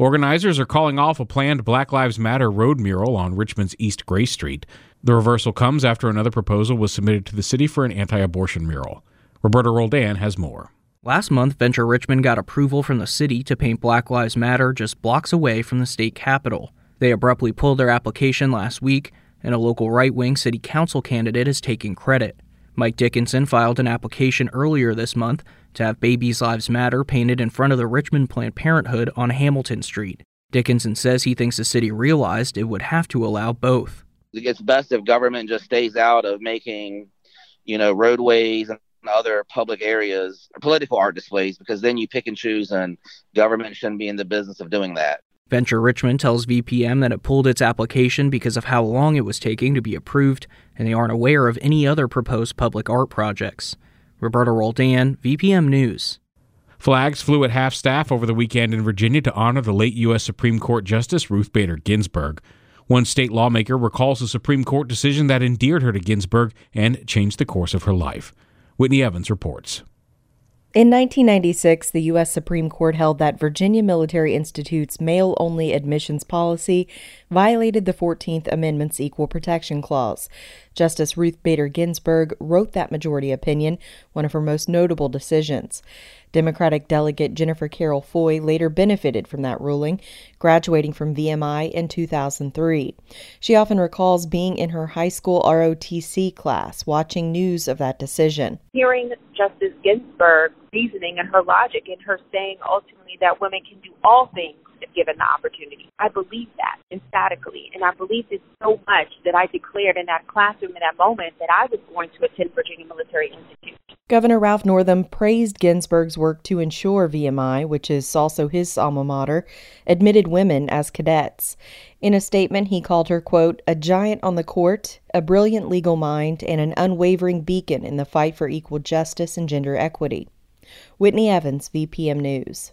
Organizers are calling off a planned Black Lives Matter road mural on Richmond's East Gray Street. The reversal comes after another proposal was submitted to the city for an anti abortion mural. Roberto Roldan has more. Last month, Venture Richmond got approval from the city to paint Black Lives Matter just blocks away from the state capitol. They abruptly pulled their application last week, and a local right wing city council candidate is taking credit. Mike Dickinson filed an application earlier this month to have Babies Lives Matter painted in front of the Richmond Planned Parenthood on Hamilton Street. Dickinson says he thinks the city realized it would have to allow both. It's best if government just stays out of making, you know, roadways and other public areas political art displays because then you pick and choose and government shouldn't be in the business of doing that. Venture Richmond tells VPM that it pulled its application because of how long it was taking to be approved, and they aren't aware of any other proposed public art projects. Roberto Roldan, VPM News. Flags flew at half staff over the weekend in Virginia to honor the late U.S. Supreme Court Justice Ruth Bader Ginsburg. One state lawmaker recalls a Supreme Court decision that endeared her to Ginsburg and changed the course of her life. Whitney Evans reports. In 1996, the U.S. Supreme Court held that Virginia Military Institute's male only admissions policy violated the 14th Amendment's Equal Protection Clause. Justice Ruth Bader Ginsburg wrote that majority opinion, one of her most notable decisions. Democratic delegate Jennifer Carroll Foy later benefited from that ruling, graduating from VMI in 2003. She often recalls being in her high school ROTC class watching news of that decision. Hearing Justice Ginsburg reasoning and her logic and her saying ultimately that women can do all things if given the opportunity. I believe that emphatically, and I believed it so much that I declared in that classroom in that moment that I was going to attend Virginia Military Institute. Governor Ralph Northam praised Ginsburg's work to ensure VMI, which is also his alma mater, admitted women as cadets. In a statement, he called her, quote, a giant on the court, a brilliant legal mind, and an unwavering beacon in the fight for equal justice and gender equity. Whitney Evans, VPM News.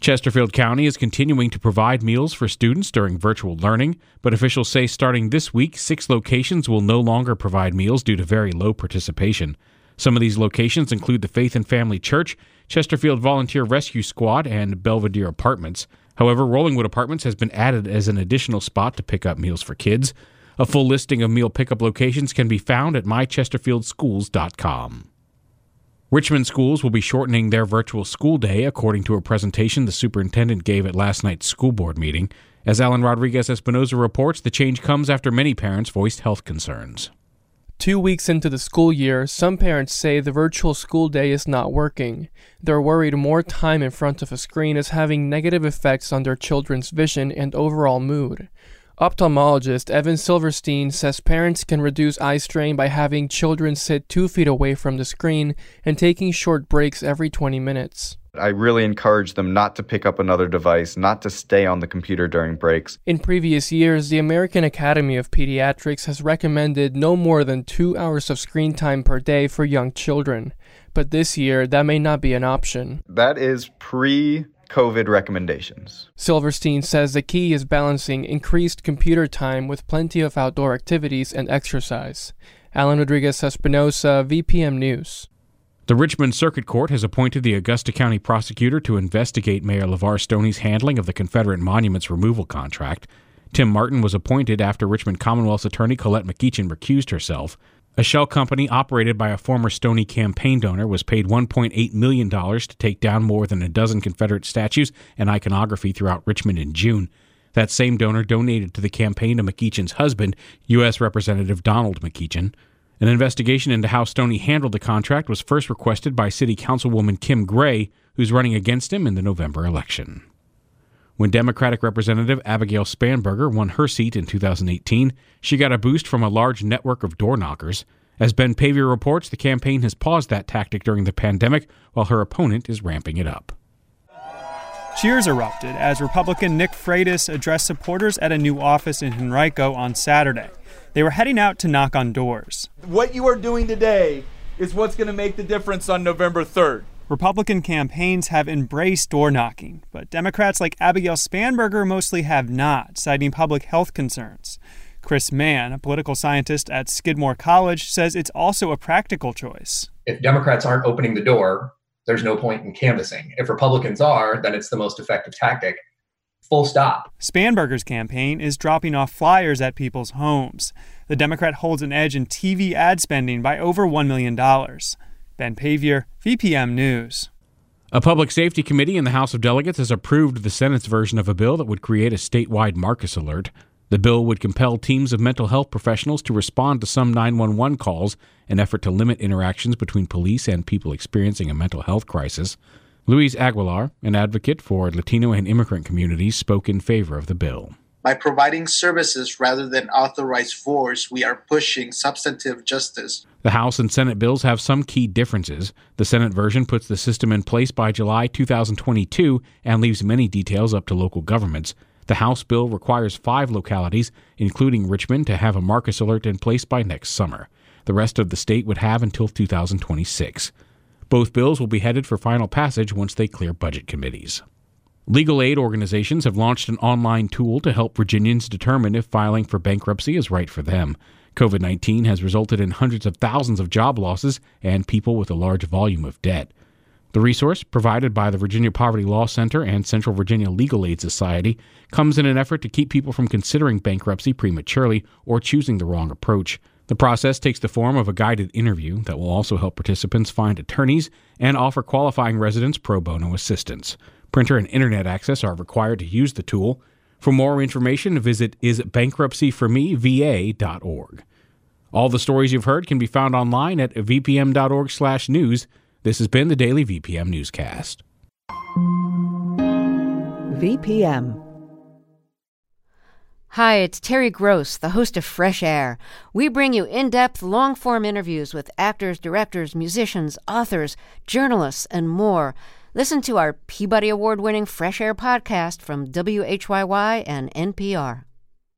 Chesterfield County is continuing to provide meals for students during virtual learning, but officials say starting this week, six locations will no longer provide meals due to very low participation. Some of these locations include the Faith and Family Church, Chesterfield Volunteer Rescue Squad, and Belvedere Apartments. However, Rollingwood Apartments has been added as an additional spot to pick up meals for kids. A full listing of meal pickup locations can be found at mychesterfieldschools.com. Richmond schools will be shortening their virtual school day, according to a presentation the superintendent gave at last night's school board meeting. As Alan Rodriguez Espinoza reports, the change comes after many parents voiced health concerns. Two weeks into the school year, some parents say the virtual school day is not working. They're worried more time in front of a screen is having negative effects on their children's vision and overall mood. Ophthalmologist Evan Silverstein says parents can reduce eye strain by having children sit two feet away from the screen and taking short breaks every 20 minutes. I really encourage them not to pick up another device, not to stay on the computer during breaks. In previous years, the American Academy of Pediatrics has recommended no more than two hours of screen time per day for young children. But this year, that may not be an option. That is pre COVID recommendations. Silverstein says the key is balancing increased computer time with plenty of outdoor activities and exercise. Alan Rodriguez Espinoza, VPM News. The Richmond Circuit Court has appointed the Augusta County prosecutor to investigate Mayor LeVar Stoney's handling of the Confederate Monuments removal contract. Tim Martin was appointed after Richmond Commonwealth's attorney Colette McEachin recused herself. A shell company operated by a former Stoney campaign donor was paid $1.8 million to take down more than a dozen Confederate statues and iconography throughout Richmond in June. That same donor donated to the campaign of McEachin's husband, U.S. Representative Donald McEachin. An investigation into how Stoney handled the contract was first requested by City Councilwoman Kim Gray, who's running against him in the November election. When Democratic Representative Abigail Spanberger won her seat in 2018, she got a boost from a large network of door knockers. As Ben Paviour reports, the campaign has paused that tactic during the pandemic while her opponent is ramping it up. Cheers erupted as Republican Nick Freitas addressed supporters at a new office in Henrico on Saturday. They were heading out to knock on doors. What you are doing today is what's going to make the difference on November 3rd. Republican campaigns have embraced door knocking, but Democrats like Abigail Spanberger mostly have not, citing public health concerns. Chris Mann, a political scientist at Skidmore College, says it's also a practical choice. If Democrats aren't opening the door, there's no point in canvassing. If Republicans are, then it's the most effective tactic. Full stop. Spanberger's campaign is dropping off flyers at people's homes. The Democrat holds an edge in TV ad spending by over $1 million. Ben Paviour, VPM News. A public safety committee in the House of Delegates has approved the Senate's version of a bill that would create a statewide Marcus alert. The bill would compel teams of mental health professionals to respond to some 911 calls, an effort to limit interactions between police and people experiencing a mental health crisis. Luis Aguilar, an advocate for Latino and immigrant communities, spoke in favor of the bill. By providing services rather than authorized force, we are pushing substantive justice. The House and Senate bills have some key differences. The Senate version puts the system in place by July 2022 and leaves many details up to local governments. The House bill requires five localities, including Richmond, to have a Marcus alert in place by next summer. The rest of the state would have until 2026. Both bills will be headed for final passage once they clear budget committees. Legal aid organizations have launched an online tool to help Virginians determine if filing for bankruptcy is right for them. COVID 19 has resulted in hundreds of thousands of job losses and people with a large volume of debt. The resource, provided by the Virginia Poverty Law Center and Central Virginia Legal Aid Society, comes in an effort to keep people from considering bankruptcy prematurely or choosing the wrong approach. The process takes the form of a guided interview that will also help participants find attorneys and offer qualifying residents pro bono assistance. Printer and internet access are required to use the tool. For more information, visit isbankruptcyformeva.org. All the stories you've heard can be found online at vpm.org/news. This has been the Daily VPM Newscast. VPM. Hi, it's Terry Gross, the host of Fresh Air. We bring you in depth, long form interviews with actors, directors, musicians, authors, journalists, and more. Listen to our Peabody Award winning Fresh Air podcast from WHYY and NPR.